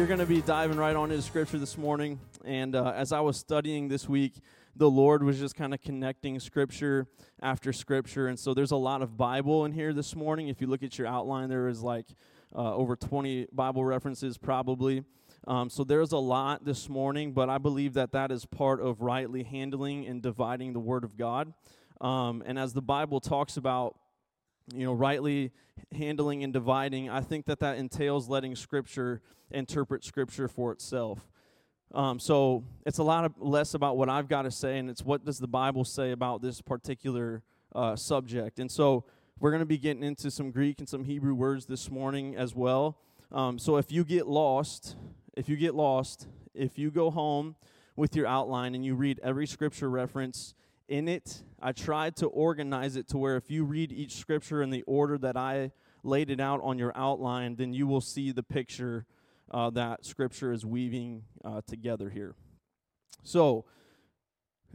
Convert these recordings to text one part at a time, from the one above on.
we're going to be diving right on into scripture this morning. And uh, as I was studying this week, the Lord was just kind of connecting scripture after scripture. And so there's a lot of Bible in here this morning. If you look at your outline, there is like uh, over 20 Bible references, probably. Um, so there's a lot this morning, but I believe that that is part of rightly handling and dividing the Word of God. Um, and as the Bible talks about, you know, rightly handling and dividing, I think that that entails letting Scripture interpret Scripture for itself. Um, so it's a lot of less about what I've got to say, and it's what does the Bible say about this particular uh, subject. And so we're going to be getting into some Greek and some Hebrew words this morning as well. Um, so if you get lost, if you get lost, if you go home with your outline and you read every scripture reference in it, I tried to organize it to where if you read each scripture in the order that I laid it out on your outline, then you will see the picture uh, that Scripture is weaving uh, together here. So,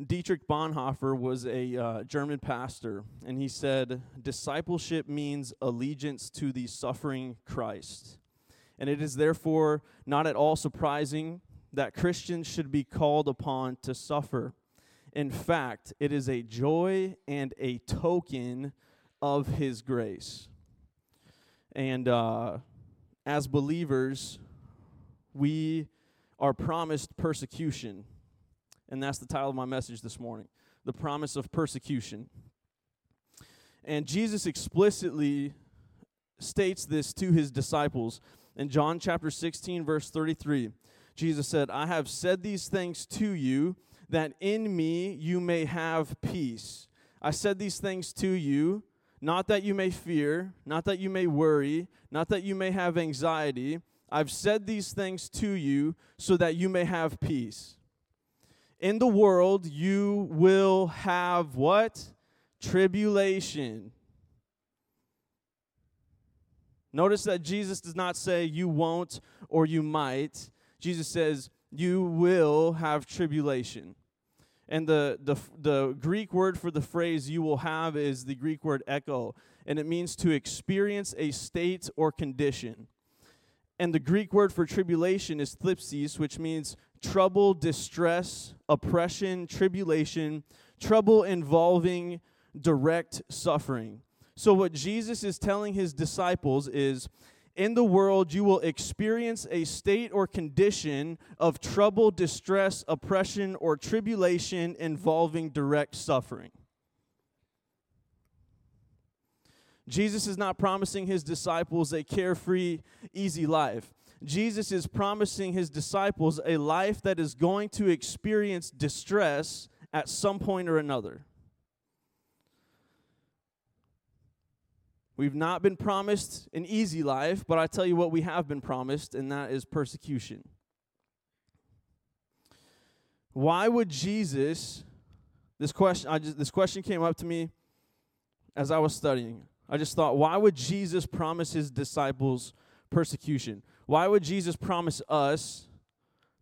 Dietrich Bonhoeffer was a uh, German pastor, and he said, Discipleship means allegiance to the suffering Christ. And it is therefore not at all surprising that Christians should be called upon to suffer. In fact, it is a joy and a token of His grace. And uh, as believers, we are promised persecution. And that's the title of my message this morning the promise of persecution. And Jesus explicitly states this to his disciples in John chapter 16, verse 33. Jesus said, I have said these things to you that in me you may have peace. I said these things to you, not that you may fear, not that you may worry, not that you may have anxiety I've said these things to you so that you may have peace. In the world, you will have what? Tribulation. Notice that Jesus does not say you won't or you might. Jesus says you will have tribulation. And the, the, the Greek word for the phrase you will have is the Greek word echo, and it means to experience a state or condition. And the Greek word for tribulation is thlipsis, which means trouble, distress, oppression, tribulation, trouble involving direct suffering. So, what Jesus is telling his disciples is in the world, you will experience a state or condition of trouble, distress, oppression, or tribulation involving direct suffering. Jesus is not promising his disciples a carefree, easy life. Jesus is promising his disciples a life that is going to experience distress at some point or another. We've not been promised an easy life, but I tell you what we have been promised, and that is persecution. Why would Jesus, this question, I just, this question came up to me as I was studying. I just thought, why would Jesus promise his disciples persecution? Why would Jesus promise us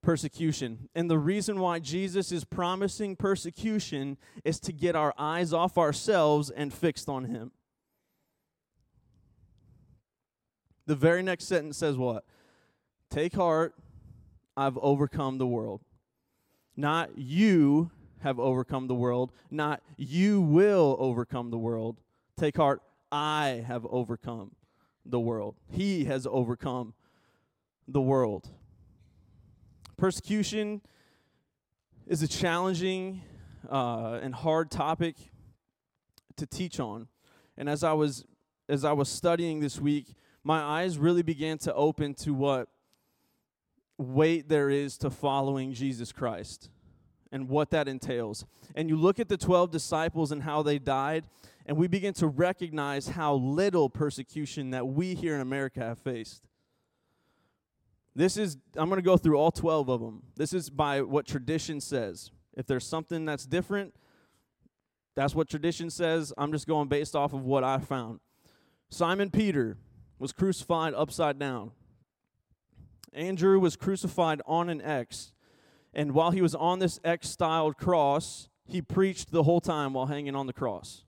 persecution? And the reason why Jesus is promising persecution is to get our eyes off ourselves and fixed on him. The very next sentence says what? Take heart, I've overcome the world. Not you have overcome the world, not you will overcome the world. Take heart, I have overcome the world. He has overcome the world. Persecution is a challenging uh, and hard topic to teach on. And as I was as I was studying this week, my eyes really began to open to what weight there is to following Jesus Christ and what that entails. And you look at the 12 disciples and how they died, and we begin to recognize how little persecution that we here in America have faced. This is, I'm going to go through all 12 of them. This is by what tradition says. If there's something that's different, that's what tradition says. I'm just going based off of what I found. Simon Peter was crucified upside down. Andrew was crucified on an X. And while he was on this X styled cross, he preached the whole time while hanging on the cross.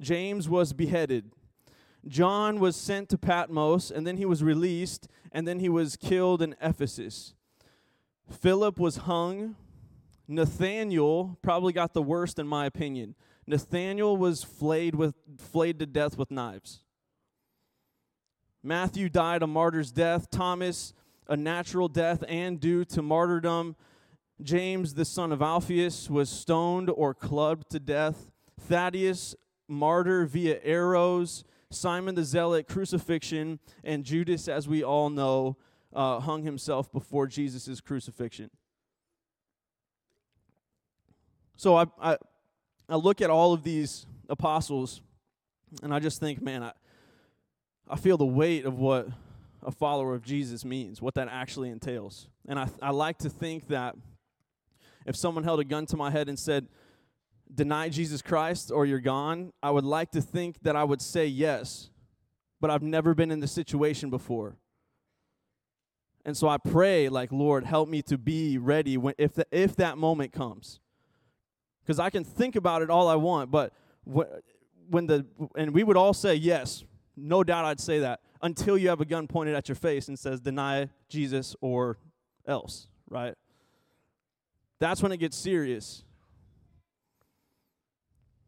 James was beheaded. John was sent to Patmos, and then he was released, and then he was killed in Ephesus. Philip was hung. Nathaniel probably got the worst, in my opinion. Nathaniel was flayed, with, flayed to death with knives. Matthew died a martyr's death. Thomas, a natural death and due to martyrdom. James, the son of Alphaeus, was stoned or clubbed to death. Thaddeus, martyr via arrows. Simon the Zealot, crucifixion. And Judas, as we all know, uh, hung himself before Jesus' crucifixion. So I, I, I look at all of these apostles and I just think, man, I, I feel the weight of what a follower of Jesus means, what that actually entails. And I, I like to think that if someone held a gun to my head and said, deny Jesus Christ or you're gone, I would like to think that I would say yes, but I've never been in the situation before. And so I pray, like, Lord, help me to be ready when, if, the, if that moment comes. Because I can think about it all I want, but when the, and we would all say yes, no doubt I'd say that, until you have a gun pointed at your face and says, deny Jesus or else, right? That's when it gets serious.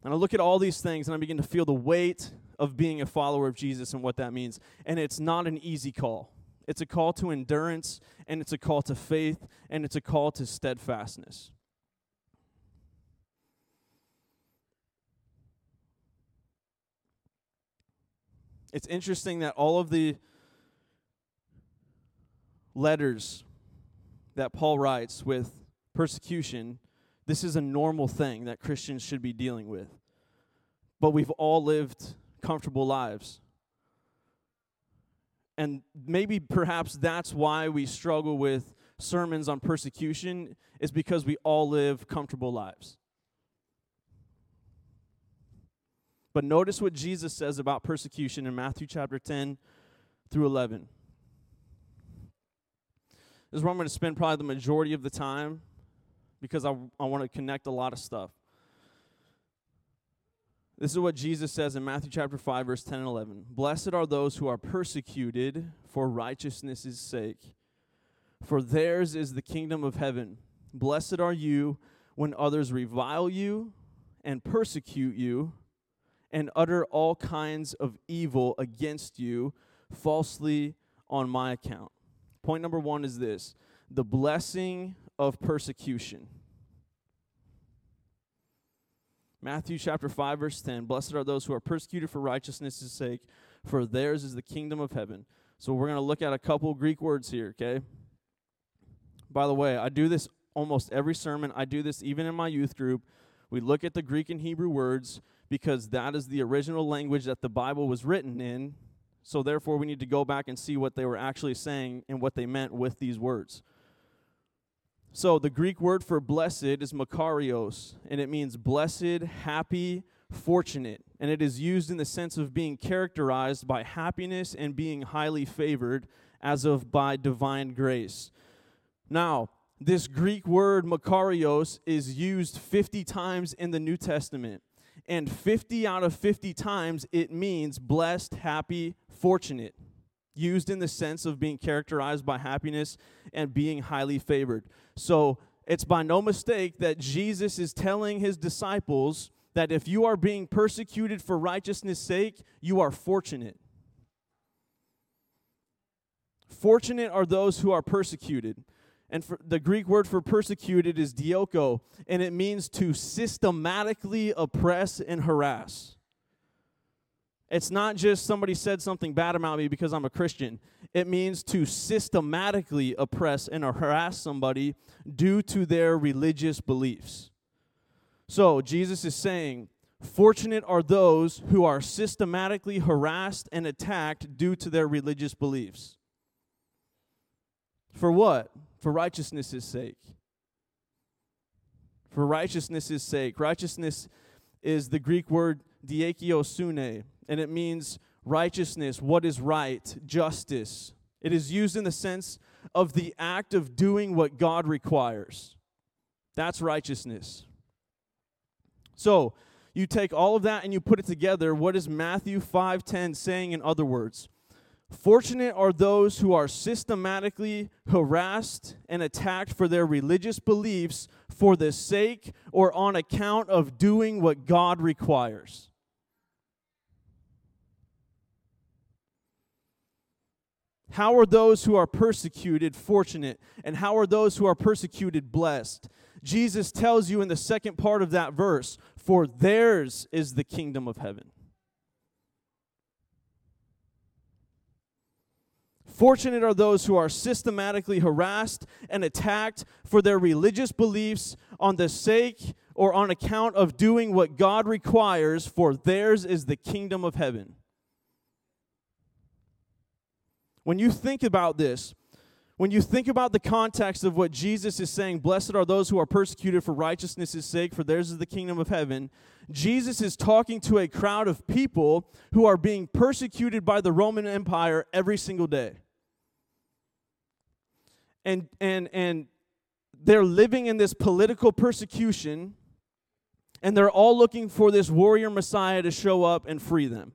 And I look at all these things and I begin to feel the weight of being a follower of Jesus and what that means. And it's not an easy call. It's a call to endurance, and it's a call to faith, and it's a call to steadfastness. It's interesting that all of the letters that Paul writes with persecution, this is a normal thing that Christians should be dealing with. But we've all lived comfortable lives. And maybe perhaps that's why we struggle with sermons on persecution, is because we all live comfortable lives. But notice what Jesus says about persecution in Matthew chapter 10 through 11. This is where I'm going to spend probably the majority of the time because I, I want to connect a lot of stuff. This is what Jesus says in Matthew chapter 5, verse 10 and 11. Blessed are those who are persecuted for righteousness' sake, for theirs is the kingdom of heaven. Blessed are you when others revile you and persecute you and utter all kinds of evil against you falsely on my account. Point number one is this the blessing of persecution. Matthew chapter 5 verse 10 Blessed are those who are persecuted for righteousness' sake for theirs is the kingdom of heaven. So we're going to look at a couple Greek words here, okay? By the way, I do this almost every sermon. I do this even in my youth group. We look at the Greek and Hebrew words because that is the original language that the Bible was written in. So therefore we need to go back and see what they were actually saying and what they meant with these words. So the Greek word for blessed is makarios, and it means blessed, happy, fortunate. And it is used in the sense of being characterized by happiness and being highly favored, as of by divine grace. Now, this Greek word makarios is used 50 times in the New Testament. And 50 out of 50 times it means blessed, happy, fortunate used in the sense of being characterized by happiness and being highly favored. So it's by no mistake that Jesus is telling his disciples that if you are being persecuted for righteousness' sake, you are fortunate. Fortunate are those who are persecuted. And the Greek word for persecuted is dioko, and it means to systematically oppress and harass. It's not just somebody said something bad about me because I'm a Christian. It means to systematically oppress and harass somebody due to their religious beliefs. So, Jesus is saying, Fortunate are those who are systematically harassed and attacked due to their religious beliefs. For what? For righteousness' sake. For righteousness' sake. Righteousness is the Greek word dikaiosune, and it means righteousness, what is right, justice. It is used in the sense of the act of doing what God requires. That's righteousness. So, you take all of that and you put it together, what is Matthew 5:10 saying in other words? Fortunate are those who are systematically harassed and attacked for their religious beliefs for the sake or on account of doing what God requires. How are those who are persecuted fortunate? And how are those who are persecuted blessed? Jesus tells you in the second part of that verse, For theirs is the kingdom of heaven. Fortunate are those who are systematically harassed and attacked for their religious beliefs on the sake or on account of doing what God requires, for theirs is the kingdom of heaven. When you think about this, when you think about the context of what Jesus is saying, blessed are those who are persecuted for righteousness' sake, for theirs is the kingdom of heaven. Jesus is talking to a crowd of people who are being persecuted by the Roman Empire every single day and and and they're living in this political persecution and they're all looking for this warrior messiah to show up and free them.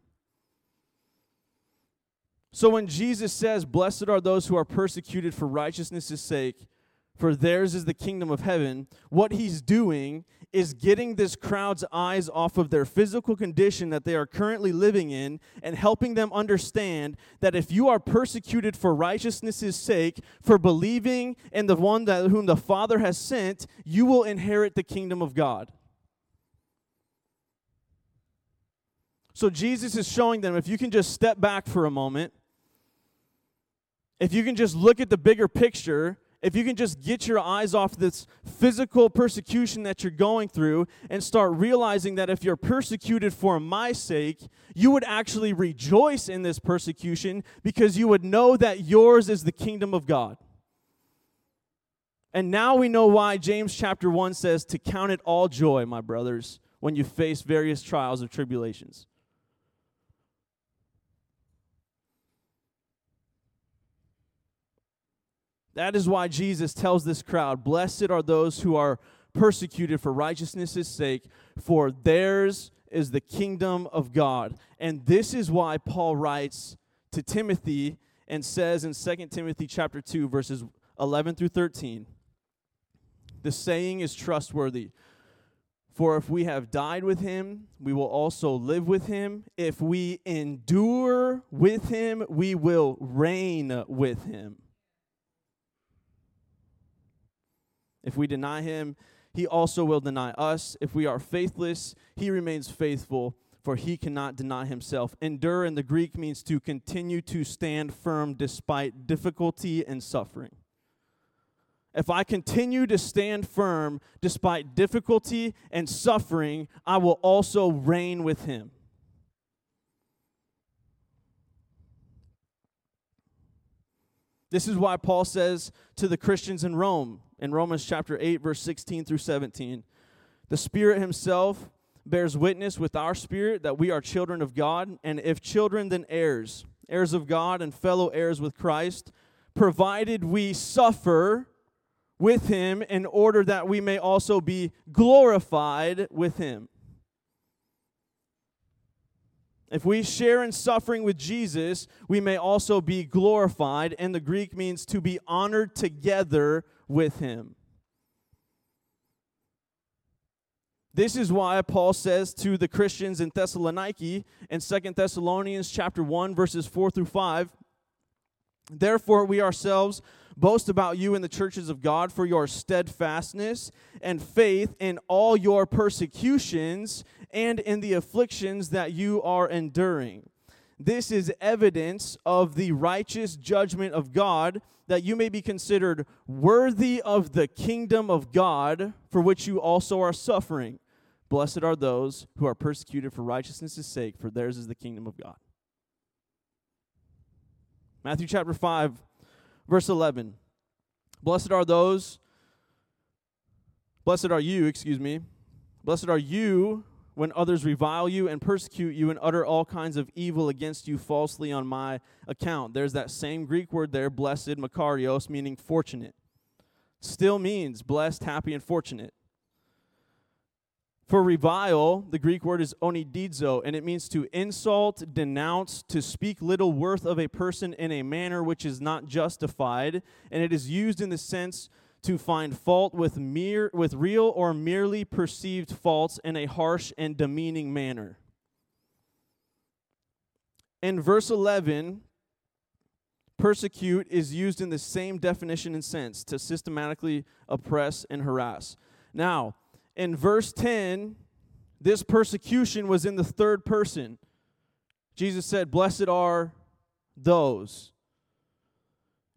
So when jesus says blessed are those who are persecuted for righteousness' sake for theirs is the kingdom of heaven what he's doing is getting this crowd's eyes off of their physical condition that they are currently living in and helping them understand that if you are persecuted for righteousness' sake, for believing in the one that whom the Father has sent, you will inherit the kingdom of God. So Jesus is showing them if you can just step back for a moment, if you can just look at the bigger picture, if you can just get your eyes off this physical persecution that you're going through and start realizing that if you're persecuted for my sake, you would actually rejoice in this persecution because you would know that yours is the kingdom of God. And now we know why James chapter 1 says to count it all joy, my brothers, when you face various trials of tribulations. That is why Jesus tells this crowd, Blessed are those who are persecuted for righteousness' sake, for theirs is the kingdom of God. And this is why Paul writes to Timothy and says in 2 Timothy chapter 2 verses 11 through 13, the saying is trustworthy. For if we have died with him, we will also live with him. If we endure with him, we will reign with him. If we deny him, he also will deny us. If we are faithless, he remains faithful, for he cannot deny himself. Endure in the Greek means to continue to stand firm despite difficulty and suffering. If I continue to stand firm despite difficulty and suffering, I will also reign with him. This is why Paul says to the Christians in Rome, in Romans chapter 8, verse 16 through 17. The Spirit Himself bears witness with our spirit that we are children of God, and if children, then heirs, heirs of God and fellow heirs with Christ, provided we suffer with Him in order that we may also be glorified with Him. If we share in suffering with Jesus, we may also be glorified, and the Greek means to be honored together with him. This is why Paul says to the Christians in Thessaloniki in Second Thessalonians chapter 1 verses 4 through 5, Therefore we ourselves boast about you in the churches of God for your steadfastness and faith in all your persecutions and in the afflictions that you are enduring. This is evidence of the righteous judgment of God that you may be considered worthy of the kingdom of God for which you also are suffering. Blessed are those who are persecuted for righteousness' sake, for theirs is the kingdom of God. Matthew chapter 5, verse 11. Blessed are those, blessed are you, excuse me, blessed are you when others revile you and persecute you and utter all kinds of evil against you falsely on my account. There's that same Greek word there, blessed, makarios, meaning fortunate. Still means blessed, happy, and fortunate. For revile, the Greek word is onidizo, and it means to insult, denounce, to speak little worth of a person in a manner which is not justified, and it is used in the sense to find fault with mere with real or merely perceived faults in a harsh and demeaning manner. In verse 11, persecute is used in the same definition and sense to systematically oppress and harass. Now, in verse 10, this persecution was in the third person. Jesus said, Blessed are those.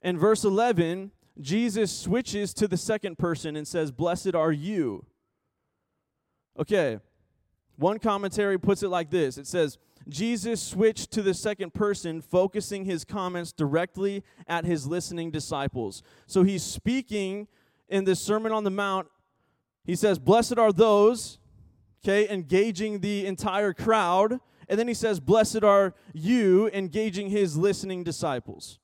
In verse 11, Jesus switches to the second person and says, Blessed are you. Okay, one commentary puts it like this it says, Jesus switched to the second person, focusing his comments directly at his listening disciples. So he's speaking in this Sermon on the Mount he says, Blessed are those, okay, engaging the entire crowd. And then he says, Blessed are you, engaging his listening disciples.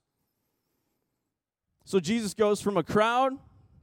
So Jesus goes from a crowd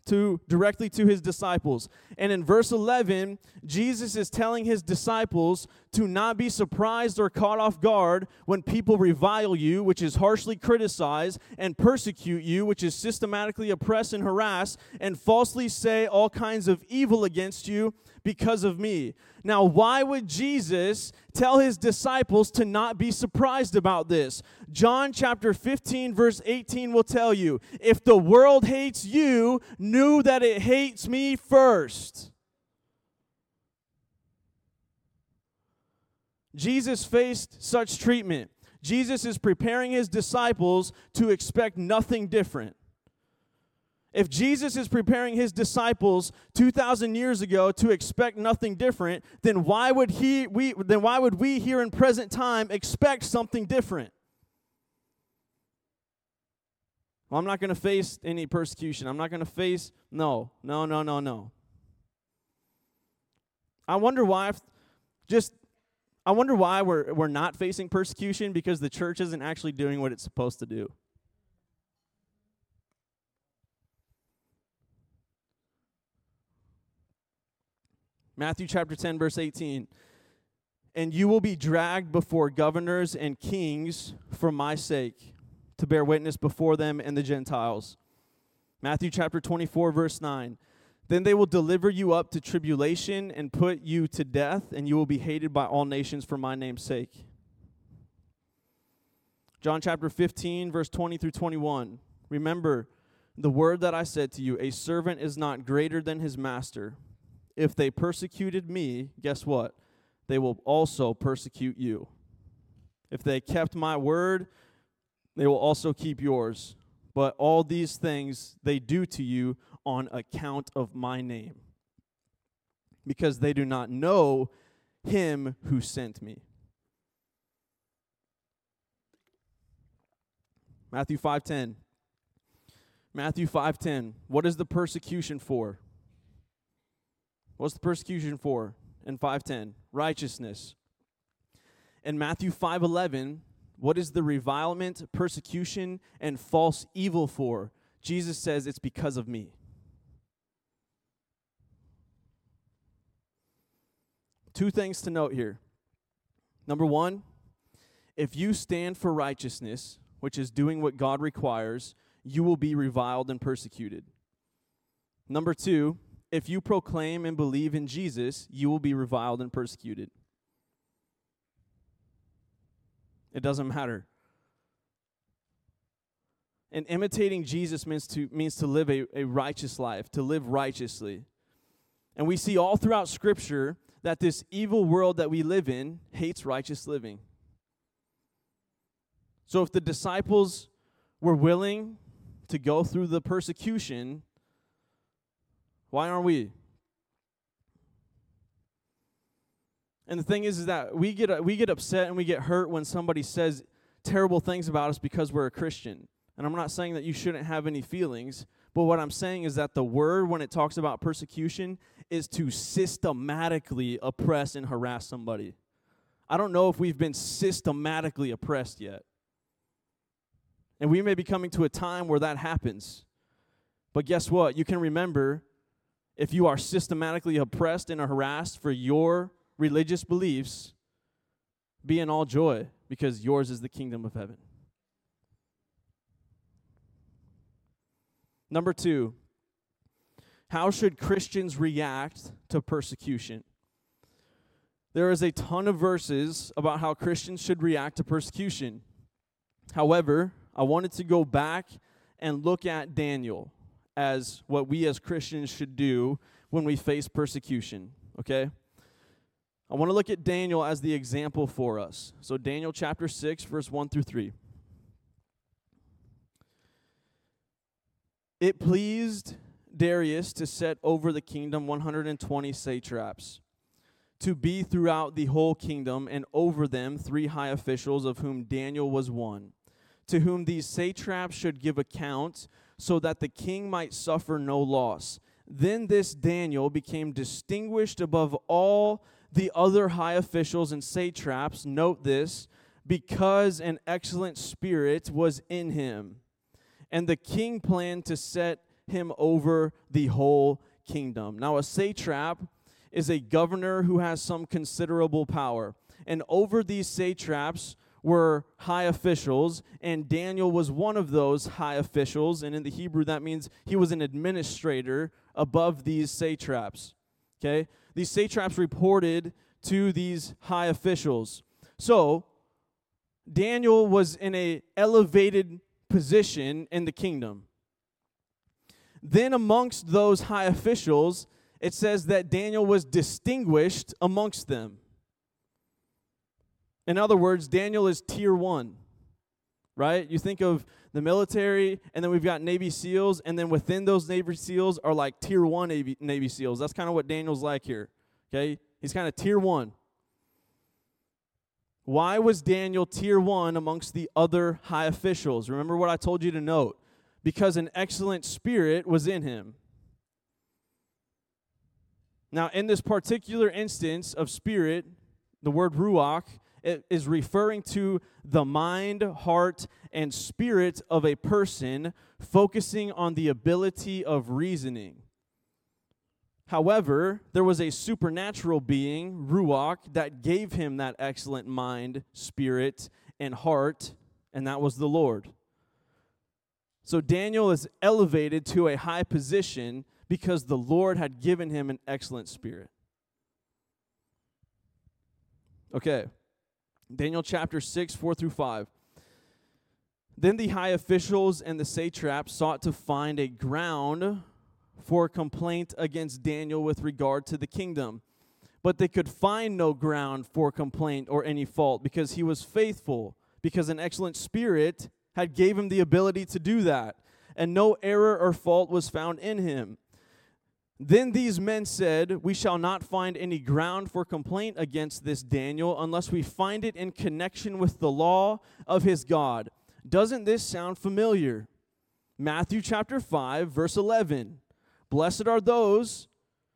to directly to his disciples. And in verse 11, Jesus is telling his disciples to not be surprised or caught off guard when people revile you, which is harshly criticize, and persecute you, which is systematically oppress and harass, and falsely say all kinds of evil against you because of me. Now, why would Jesus tell his disciples to not be surprised about this? John chapter 15, verse 18 will tell you if the world hates you, knew that it hates me first. Jesus faced such treatment. Jesus is preparing his disciples to expect nothing different. If Jesus is preparing his disciples 2000 years ago to expect nothing different, then why would he we then why would we here in present time expect something different? Well, I'm not going to face any persecution. I'm not going to face no. No, no, no, no. I wonder why just I wonder why we're we're not facing persecution because the church isn't actually doing what it's supposed to do. Matthew chapter 10, verse 18. And you will be dragged before governors and kings for my sake, to bear witness before them and the Gentiles. Matthew chapter 24, verse 9. Then they will deliver you up to tribulation and put you to death, and you will be hated by all nations for my name's sake. John chapter 15, verse 20 through 21. Remember the word that I said to you a servant is not greater than his master. If they persecuted me, guess what? They will also persecute you. If they kept my word, they will also keep yours. But all these things they do to you on account of my name, because they do not know him who sent me. Matthew 5:10 Matthew 5:10 What is the persecution for? What's the persecution for? In 5:10, righteousness. In Matthew 5:11, what is the revilement, persecution, and false evil for? Jesus says it's because of me. Two things to note here. Number one, if you stand for righteousness, which is doing what God requires, you will be reviled and persecuted. Number two, if you proclaim and believe in Jesus, you will be reviled and persecuted. It doesn't matter. And imitating Jesus means to, means to live a, a righteous life, to live righteously. And we see all throughout Scripture that this evil world that we live in hates righteous living. So if the disciples were willing to go through the persecution why aren't we? And the thing is, is that we get we get upset and we get hurt when somebody says terrible things about us because we're a Christian. And I'm not saying that you shouldn't have any feelings, but what I'm saying is that the word, when it talks about persecution, is to systematically oppress and harass somebody. I don't know if we've been systematically oppressed yet. And we may be coming to a time where that happens. But guess what? You can remember if you are systematically oppressed and harassed for your religious beliefs, be in all joy because yours is the kingdom of heaven. Number two, how should Christians react to persecution? There is a ton of verses about how Christians should react to persecution. However, I wanted to go back and look at Daniel as what we as Christians should do when we face persecution, okay? I want to look at Daniel as the example for us. So, Daniel chapter 6, verse 1 through 3. It pleased Darius to set over the kingdom 120 satraps, to be throughout the whole kingdom, and over them three high officials, of whom Daniel was one, to whom these satraps should give account, so that the king might suffer no loss. Then this Daniel became distinguished above all the other high officials and satraps. Note this because an excellent spirit was in him and the king planned to set him over the whole kingdom. Now, a satrap is a governor who has some considerable power, and over these satraps were high officials, and Daniel was one of those high officials, and in the Hebrew that means he was an administrator above these satraps. Okay? These satraps reported to these high officials. So, Daniel was in a elevated position in the kingdom. Then, amongst those high officials, it says that Daniel was distinguished amongst them. In other words, Daniel is tier one, right? You think of the military, and then we've got Navy SEALs, and then within those Navy SEALs are like tier one Navy, Navy SEALs. That's kind of what Daniel's like here, okay? He's kind of tier one. Why was Daniel tier one amongst the other high officials? Remember what I told you to note. Because an excellent spirit was in him. Now, in this particular instance of spirit, the word ruach is referring to the mind, heart, and spirit of a person, focusing on the ability of reasoning. However, there was a supernatural being, Ruach, that gave him that excellent mind, spirit, and heart, and that was the Lord. So Daniel is elevated to a high position because the Lord had given him an excellent spirit. Okay, Daniel chapter 6, 4 through 5. Then the high officials and the satraps sought to find a ground for complaint against Daniel with regard to the kingdom. But they could find no ground for complaint or any fault because he was faithful, because an excellent spirit had gave him the ability to do that, and no error or fault was found in him. Then these men said, We shall not find any ground for complaint against this Daniel unless we find it in connection with the law of his God. Doesn't this sound familiar? Matthew chapter 5, verse 11. Blessed are those,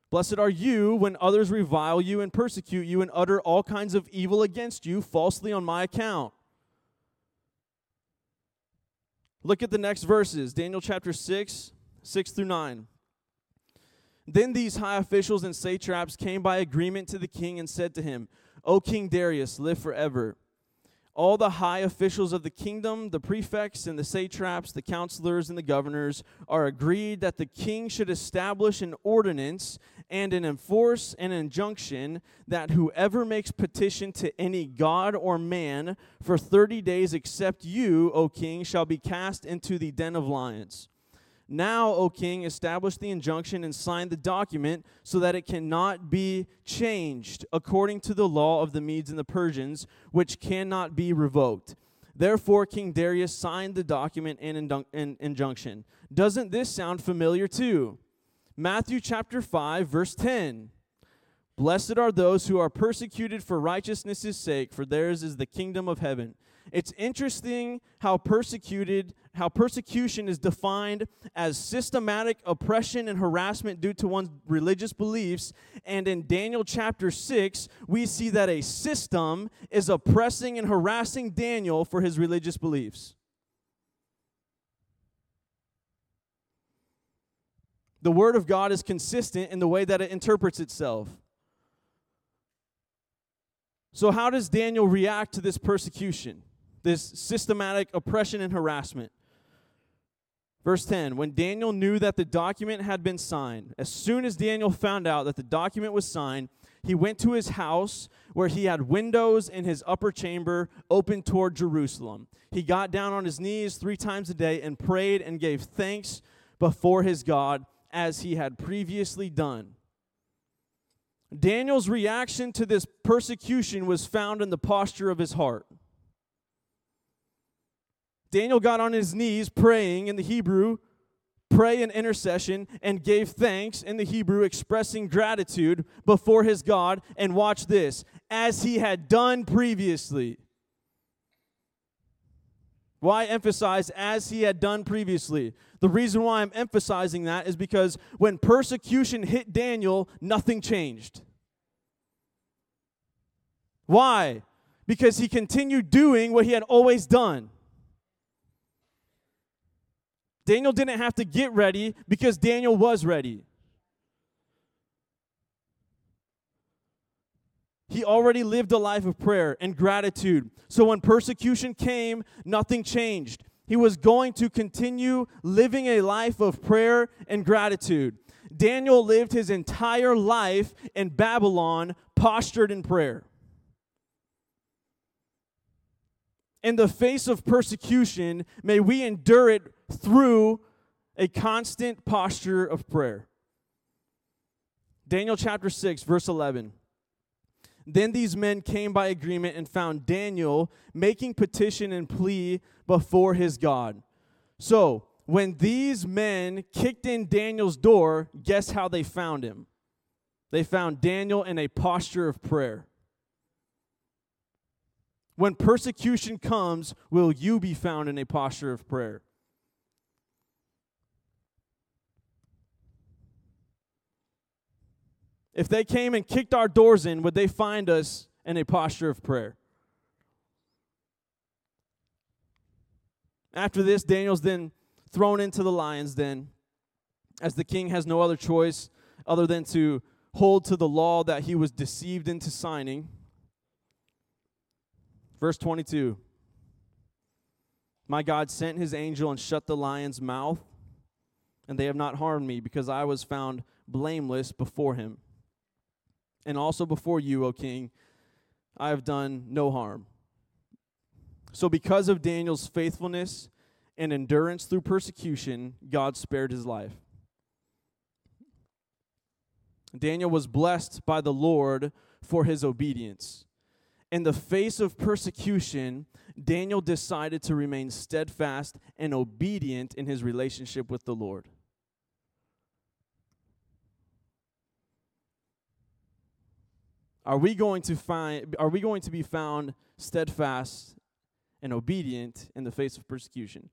blessed are you when others revile you and persecute you and utter all kinds of evil against you falsely on my account. Look at the next verses Daniel chapter 6, 6 through 9. Then these high officials and satraps came by agreement to the king and said to him, O King Darius, live forever. All the high officials of the kingdom, the prefects and the satraps, the counselors and the governors, are agreed that the king should establish an ordinance and an enforce an injunction that whoever makes petition to any god or man for 30 days except you, O king, shall be cast into the den of lions. Now, O king, establish the injunction and sign the document so that it cannot be changed according to the law of the Medes and the Persians, which cannot be revoked. Therefore, King Darius signed the document and injunction. Doesn't this sound familiar too? Matthew chapter 5, verse 10. Blessed are those who are persecuted for righteousness' sake, for theirs is the kingdom of heaven. It's interesting how persecuted how persecution is defined as systematic oppression and harassment due to one's religious beliefs and in Daniel chapter 6 we see that a system is oppressing and harassing Daniel for his religious beliefs. The Word of God is consistent in the way that it interprets itself. So, how does Daniel react to this persecution, this systematic oppression and harassment? Verse 10 When Daniel knew that the document had been signed, as soon as Daniel found out that the document was signed, he went to his house where he had windows in his upper chamber open toward Jerusalem. He got down on his knees three times a day and prayed and gave thanks before his God as he had previously done. Daniel's reaction to this persecution was found in the posture of his heart. Daniel got on his knees praying in the Hebrew, pray in intercession, and gave thanks in the Hebrew, expressing gratitude before his God. And watch this, as he had done previously. Why emphasize as he had done previously? The reason why I'm emphasizing that is because when persecution hit Daniel, nothing changed. Why? Because he continued doing what he had always done. Daniel didn't have to get ready because Daniel was ready. He already lived a life of prayer and gratitude. So when persecution came, nothing changed. He was going to continue living a life of prayer and gratitude. Daniel lived his entire life in Babylon postured in prayer. In the face of persecution, may we endure it through a constant posture of prayer. Daniel chapter 6, verse 11. Then these men came by agreement and found Daniel making petition and plea before his God. So, when these men kicked in Daniel's door, guess how they found him? They found Daniel in a posture of prayer. When persecution comes, will you be found in a posture of prayer? If they came and kicked our doors in, would they find us in a posture of prayer? After this, Daniel's then thrown into the lion's den, as the king has no other choice other than to hold to the law that he was deceived into signing. Verse 22 My God sent his angel and shut the lion's mouth, and they have not harmed me, because I was found blameless before him and also before you, O king, I have done no harm. So, because of Daniel's faithfulness and endurance through persecution, God spared his life. Daniel was blessed by the Lord for his obedience. In the face of persecution, Daniel decided to remain steadfast and obedient in his relationship with the Lord. Are we going to find are we going to be found steadfast and obedient in the face of persecution?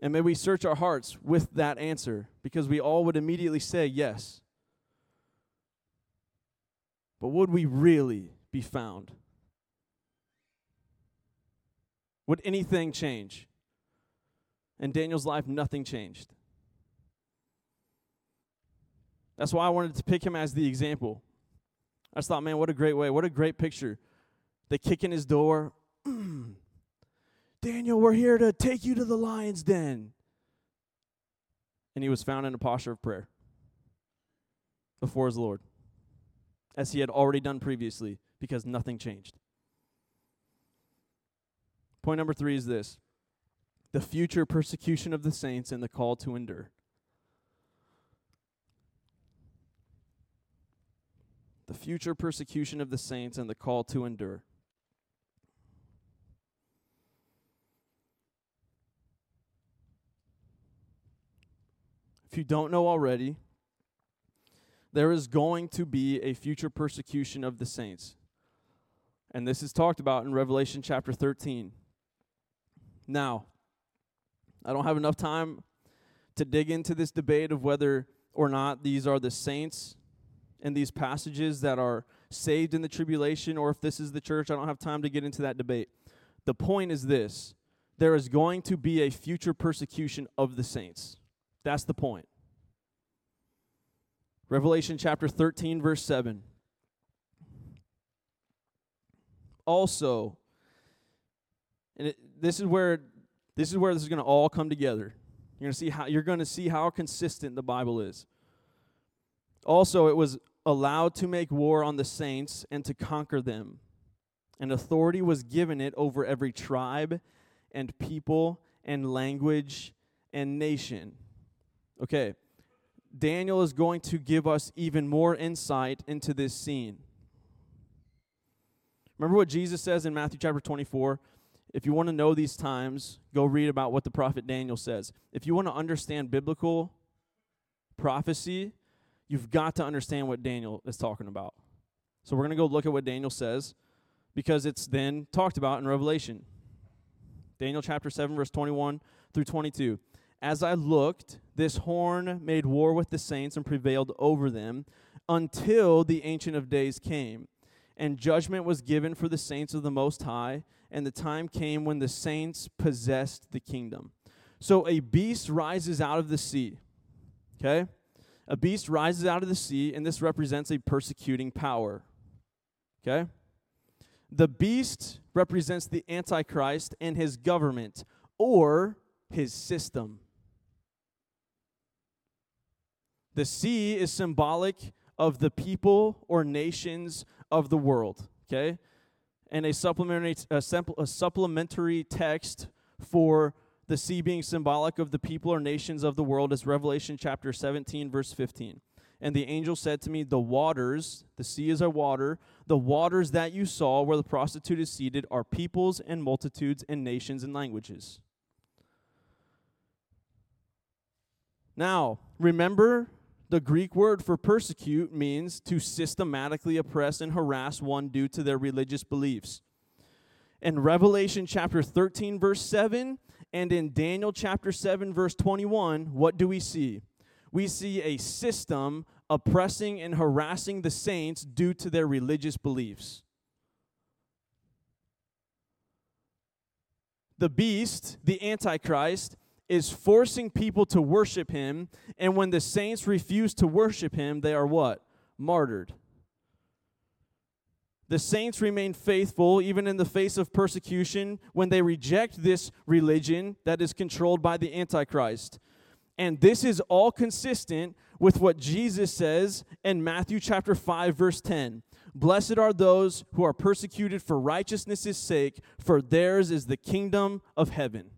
And may we search our hearts with that answer because we all would immediately say yes. But would we really be found? Would anything change? In Daniel's life, nothing changed. That's why I wanted to pick him as the example. I just thought, man, what a great way. What a great picture. They kick in his door. Daniel, we're here to take you to the lion's den. And he was found in a posture of prayer before his Lord, as he had already done previously, because nothing changed. Point number three is this the future persecution of the saints and the call to endure. the future persecution of the saints, and the call to endure. If you don't know already, there is going to be a future persecution of the saints. And this is talked about in Revelation chapter 13. Now, I don't have enough time to dig into this debate of whether or not these are the saints in these passages that are saved in the tribulation or if this is the church. I don't have time to get into that debate. The point is this there is going to be a future persecution of the saints. That's the point. Revelation chapter 13, verse 7. Also, and it, this is where this is where this is going to all come together. You're going to see how you're going to see how consistent the Bible is. Also, it was allowed to make war on the saints and to conquer them. And authority was given it over every tribe and people and language and nation. Okay, Daniel is going to give us even more insight into this scene. Remember what Jesus says in Matthew chapter 24? If you want to know these times, go read about what the prophet Daniel says. If you want to understand biblical prophecy, you've got to understand what Daniel is talking about. So we're going to go look at what Daniel says because it's then talked about in Revelation. Daniel chapter 7, verse 21 through 22. As I looked, this horn made war with the saints and prevailed over them until the Ancient of Days came. And judgment was given for the saints of the Most High, and the time came when the saints possessed the kingdom. So a beast rises out of the sea. Okay? A beast rises out of the sea, and this represents a persecuting power. Okay? The beast represents the Antichrist and his government or his system. The sea is symbolic of the people or nations of the world. Okay? And a supplementary, a, a supplementary text for the sea being symbolic of the people or nations of the world is Revelation chapter 17, verse 15. And the angel said to me, The waters, the sea is a water, the waters that you saw where the prostitute is seated are peoples and multitudes and nations and languages. Now, remember the Greek word for persecute means to systematically oppress and harass one due to their religious beliefs. In Revelation chapter 13, verse 7, and in Daniel chapter 7, verse 21, what do we see? We see a system oppressing and harassing the saints due to their religious beliefs. The beast, the Antichrist, is forcing people to worship him, and when the saints refuse to worship him, they are what? Martyred. The saints remain faithful even in the face of persecution when they reject this religion that is controlled by the Antichrist. And this is all consistent with what Jesus says in Matthew chapter 5 verse 10. Blessed are those who are persecuted for righteousness' sake, for theirs is the kingdom of heaven.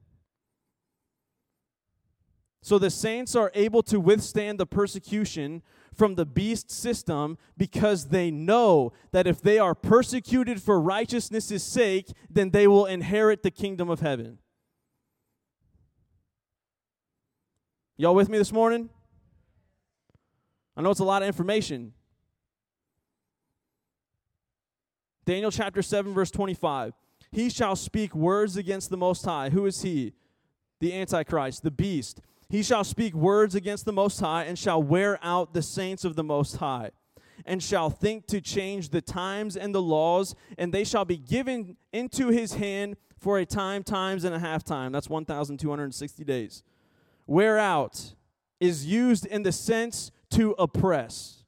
So the saints are able to withstand the persecution from the beast system because they know that if they are persecuted for righteousness' sake, then they will inherit the kingdom of heaven. Y'all with me this morning? I know it's a lot of information. Daniel chapter 7, verse 25. He shall speak words against the Most High. Who is he? The Antichrist, the beast. He shall speak words against the Most High and shall wear out the saints of the Most High and shall think to change the times and the laws, and they shall be given into his hand for a time, times, and a half time. That's 1,260 days. Wear out is used in the sense to oppress.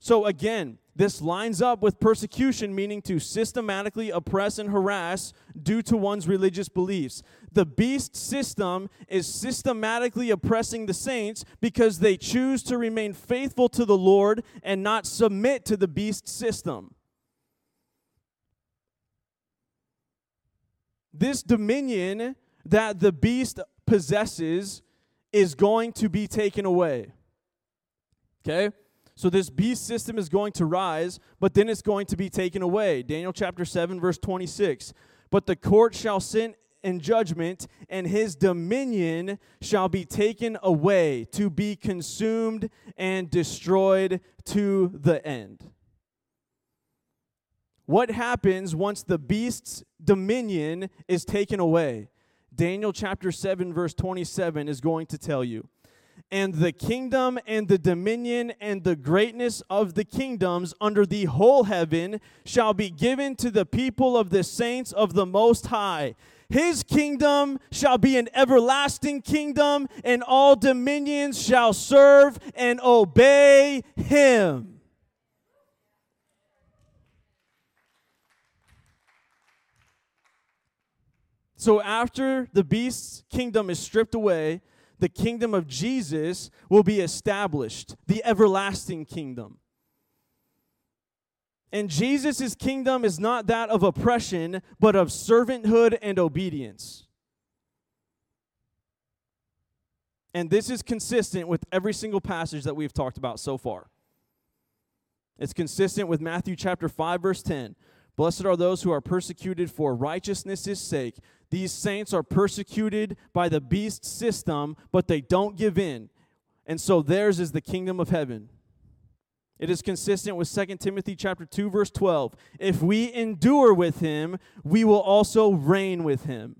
So again, this lines up with persecution, meaning to systematically oppress and harass due to one's religious beliefs. The beast system is systematically oppressing the saints because they choose to remain faithful to the Lord and not submit to the beast system. This dominion that the beast possesses is going to be taken away. Okay? So this beast system is going to rise, but then it's going to be taken away. Daniel chapter 7, verse 26. But the court shall sit in judgment, and his dominion shall be taken away to be consumed and destroyed to the end. What happens once the beast's dominion is taken away? Daniel chapter 7, verse 27 is going to tell you. And the kingdom and the dominion and the greatness of the kingdoms under the whole heaven shall be given to the people of the saints of the Most High. His kingdom shall be an everlasting kingdom, and all dominions shall serve and obey him. So, after the beast's kingdom is stripped away, the kingdom of Jesus will be established, the everlasting kingdom. And Jesus' kingdom is not that of oppression, but of servanthood and obedience. And this is consistent with every single passage that we've talked about so far. It's consistent with Matthew chapter 5 verse 10. Blessed are those who are persecuted for righteousness' sake, these saints are persecuted by the beast system, but they don't give in. And so theirs is the kingdom of heaven. It is consistent with 2 Timothy chapter 2 verse 12. If we endure with him, we will also reign with him.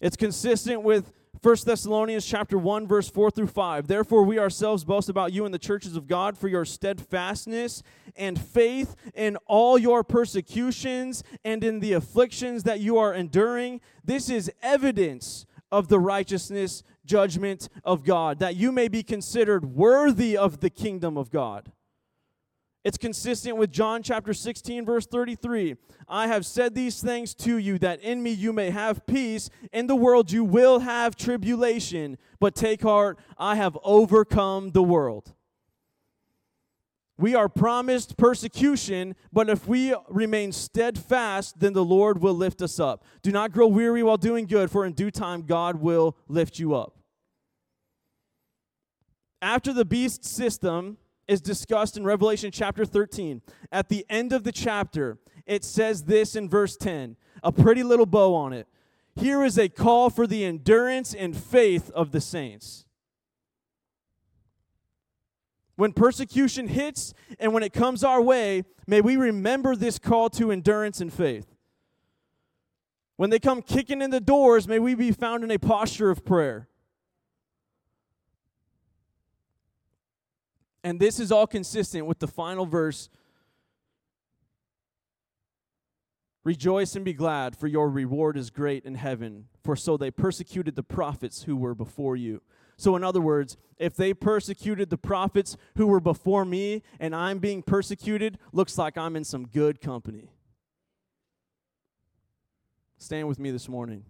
It's consistent with 1 Thessalonians chapter 1 verse 4 through 5. Therefore we ourselves boast about you in the churches of God for your steadfastness and faith in all your persecutions and in the afflictions that you are enduring. This is evidence of the righteousness judgment of God that you may be considered worthy of the kingdom of God. It's consistent with John chapter 16, verse 33. I have said these things to you that in me you may have peace. In the world you will have tribulation, but take heart, I have overcome the world. We are promised persecution, but if we remain steadfast, then the Lord will lift us up. Do not grow weary while doing good, for in due time God will lift you up. After the beast system, is discussed in Revelation chapter 13. At the end of the chapter, it says this in verse 10, a pretty little bow on it. Here is a call for the endurance and faith of the saints. When persecution hits and when it comes our way, may we remember this call to endurance and faith. When they come kicking in the doors, may we be found in a posture of prayer. And this is all consistent with the final verse Rejoice and be glad, for your reward is great in heaven, for so they persecuted the prophets who were before you. So, in other words, if they persecuted the prophets who were before me and I'm being persecuted, looks like I'm in some good company. Stand with me this morning.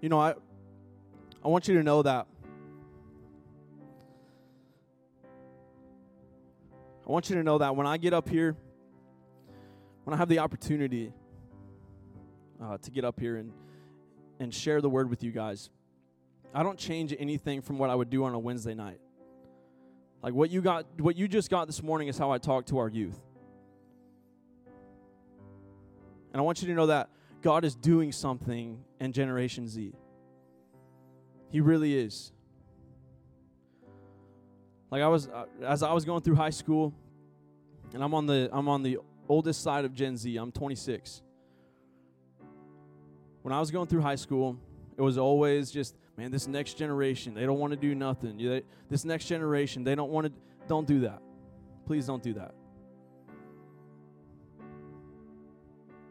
You know, I I want you to know that I want you to know that when I get up here, when I have the opportunity uh, to get up here and and share the word with you guys, I don't change anything from what I would do on a Wednesday night. Like what you got, what you just got this morning is how I talk to our youth. And I want you to know that God is doing something in Generation Z. He really is. Like I was uh, as I was going through high school and I'm on the I'm on the oldest side of Gen Z. I'm 26. When I was going through high school, it was always just, man, this next generation, they don't want to do nothing. This next generation, they don't want to don't do that. Please don't do that.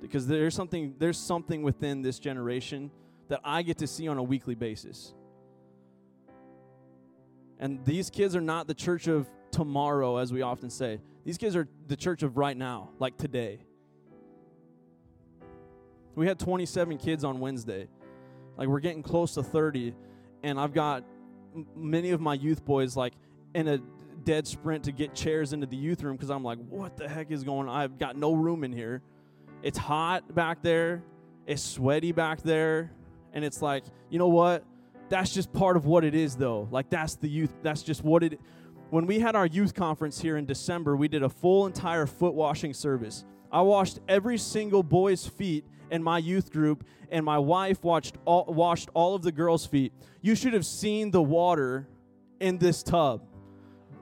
Because there's something there's something within this generation that I get to see on a weekly basis. And these kids are not the church of tomorrow as we often say. These kids are the church of right now, like today. We had 27 kids on Wednesday. Like we're getting close to 30 and I've got many of my youth boys like in a dead sprint to get chairs into the youth room because I'm like, what the heck is going on? I've got no room in here. It's hot back there, it's sweaty back there, and it's like, you know what? That's just part of what it is, though. Like, that's the youth, that's just what it When we had our youth conference here in December, we did a full entire foot washing service. I washed every single boy's feet in my youth group, and my wife watched all, washed all of the girls' feet. You should have seen the water in this tub.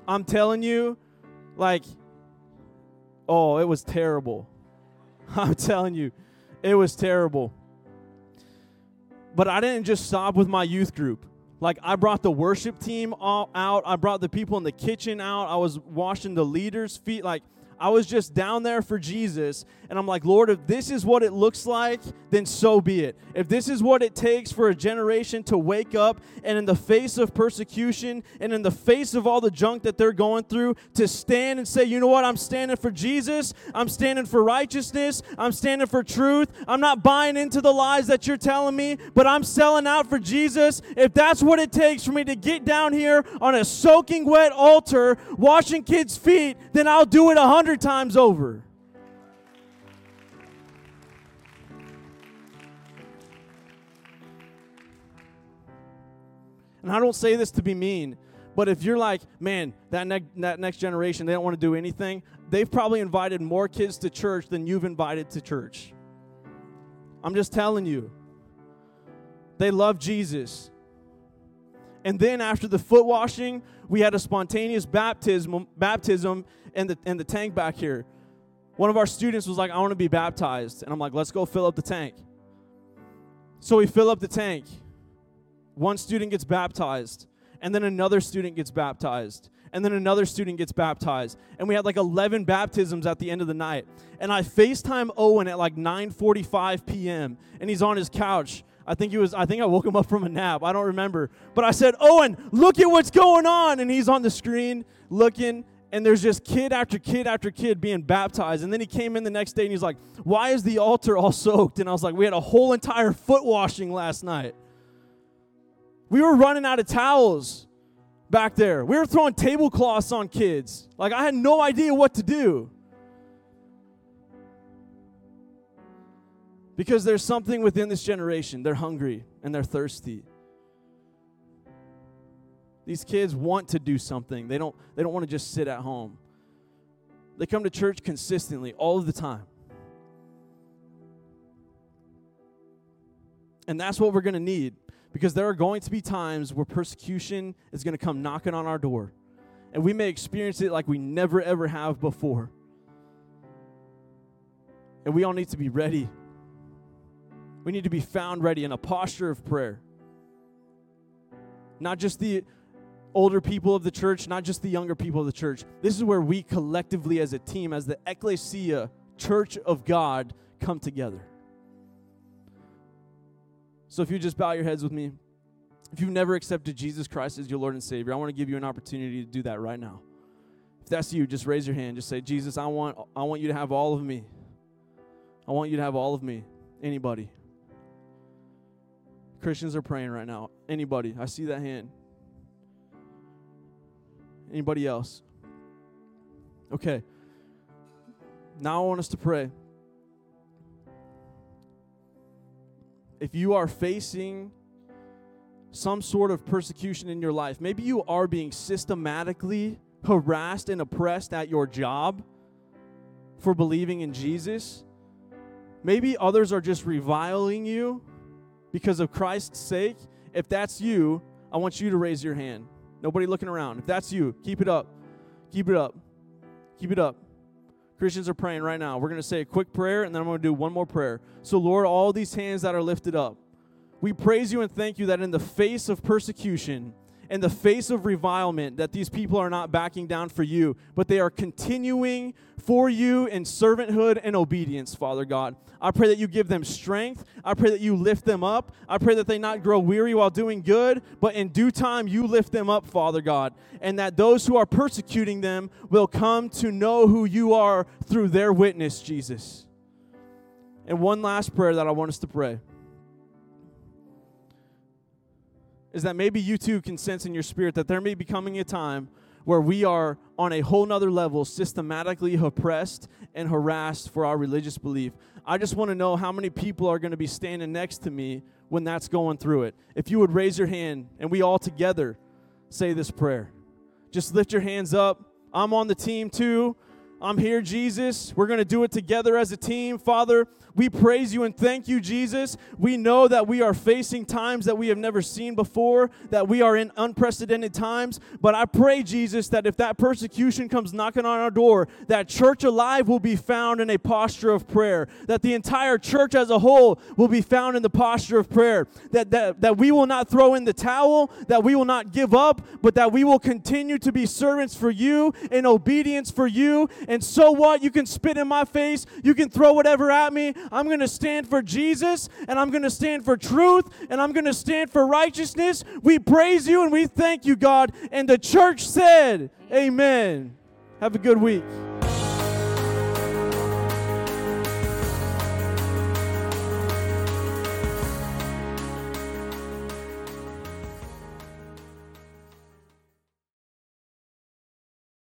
I'm telling you, like, oh, it was terrible. I'm telling you, it was terrible. But I didn't just stop with my youth group. Like, I brought the worship team all out, I brought the people in the kitchen out, I was washing the leaders' feet. Like, I was just down there for Jesus. And I'm like, Lord, if this is what it looks like, then so be it. If this is what it takes for a generation to wake up and in the face of persecution and in the face of all the junk that they're going through, to stand and say, you know what, I'm standing for Jesus. I'm standing for righteousness. I'm standing for truth. I'm not buying into the lies that you're telling me, but I'm selling out for Jesus. If that's what it takes for me to get down here on a soaking wet altar, washing kids' feet, then I'll do it a hundred hundred times over. And I don't say this to be mean, but if you're like, man, that, ne- that next generation, they don't want to do anything, they've probably invited more kids to church than you've invited to church. I'm just telling you. They love Jesus. And then after the foot washing, we had a spontaneous baptism, baptism in the, in the tank back here. One of our students was like, I want to be baptized. And I'm like, let's go fill up the tank. So we fill up the tank. One student gets baptized, and then another student gets baptized, and then another student gets baptized. And we had like 11 baptisms at the end of the night. And I FaceTime Owen at like 9:45 p.m. and he's on his couch I think he was, I think I woke him up from a nap. I don't remember. But I said, Owen, look at what's going on. And he's on the screen looking, and there's just kid after kid after kid being baptized. And then he came in the next day and he's like, Why is the altar all soaked? And I was like, We had a whole entire foot washing last night. We were running out of towels back there. We were throwing tablecloths on kids. Like, I had no idea what to do. Because there's something within this generation. They're hungry and they're thirsty. These kids want to do something. They don't, they don't want to just sit at home. They come to church consistently all of the time. And that's what we're going to need because there are going to be times where persecution is going to come knocking on our door. And we may experience it like we never ever have before. And we all need to be ready we need to be found ready in a posture of prayer. Not just the older people of the church, not just the younger people of the church. This is where we collectively, as a team, as the ecclesia, church of God, come together. So if you just bow your heads with me, if you've never accepted Jesus Christ as your Lord and Savior, I want to give you an opportunity to do that right now. If that's you, just raise your hand. Just say, Jesus, I want, I want you to have all of me. I want you to have all of me. Anybody. Christians are praying right now. Anybody? I see that hand. Anybody else? Okay. Now I want us to pray. If you are facing some sort of persecution in your life, maybe you are being systematically harassed and oppressed at your job for believing in Jesus. Maybe others are just reviling you because of Christ's sake, if that's you, I want you to raise your hand. Nobody looking around. If that's you, keep it up. Keep it up. Keep it up. Christians are praying right now. We're going to say a quick prayer and then I'm going to do one more prayer. So, Lord, all these hands that are lifted up, we praise you and thank you that in the face of persecution, in the face of revilement that these people are not backing down for you, but they are continuing for you in servanthood and obedience, Father God. I pray that you give them strength. I pray that you lift them up. I pray that they not grow weary while doing good, but in due time you lift them up, Father God, and that those who are persecuting them will come to know who you are through their witness, Jesus. And one last prayer that I want us to pray. Is that maybe you too can sense in your spirit that there may be coming a time where we are on a whole nother level systematically oppressed and harassed for our religious belief. I just want to know how many people are going to be standing next to me when that's going through it. If you would raise your hand and we all together say this prayer. Just lift your hands up. I'm on the team too. I'm here, Jesus. We're going to do it together as a team. Father, we praise you and thank you, Jesus. We know that we are facing times that we have never seen before, that we are in unprecedented times. But I pray, Jesus, that if that persecution comes knocking on our door, that church alive will be found in a posture of prayer, that the entire church as a whole will be found in the posture of prayer, that, that, that we will not throw in the towel, that we will not give up, but that we will continue to be servants for you and obedience for you. And so what? You can spit in my face, you can throw whatever at me. I'm going to stand for Jesus, and I'm going to stand for truth, and I'm going to stand for righteousness. We praise you and we thank you, God. And the church said, Amen. Have a good week.